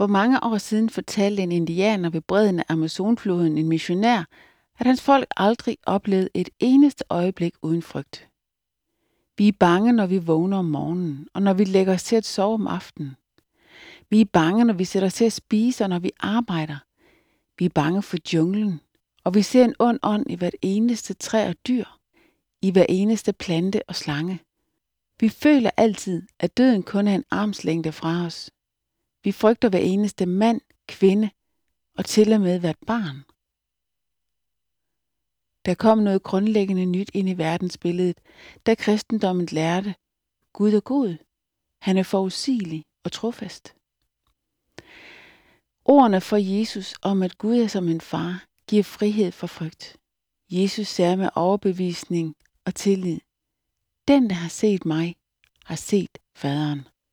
For mange år siden fortalte en indianer ved bredden af Amazonfloden en missionær, at hans folk aldrig oplevede et eneste øjeblik uden frygt. Vi er bange, når vi vågner om morgenen, og når vi lægger os til at sove om aftenen. Vi er bange, når vi sætter os til at spise, og når vi arbejder. Vi er bange for junglen, og vi ser en ond ånd i hvert eneste træ og dyr, i hver eneste plante og slange. Vi føler altid, at døden kun er en armslængde fra os. Vi frygter hver eneste mand, kvinde og til og med hvert barn. Der kom noget grundlæggende nyt ind i verdensbilledet, da kristendommen lærte, Gud er god, han er forudsigelig og trofast. Ordene for Jesus om, at Gud er som en far, giver frihed for frygt. Jesus sagde med overbevisning og tillid, den der har set mig, har set faderen.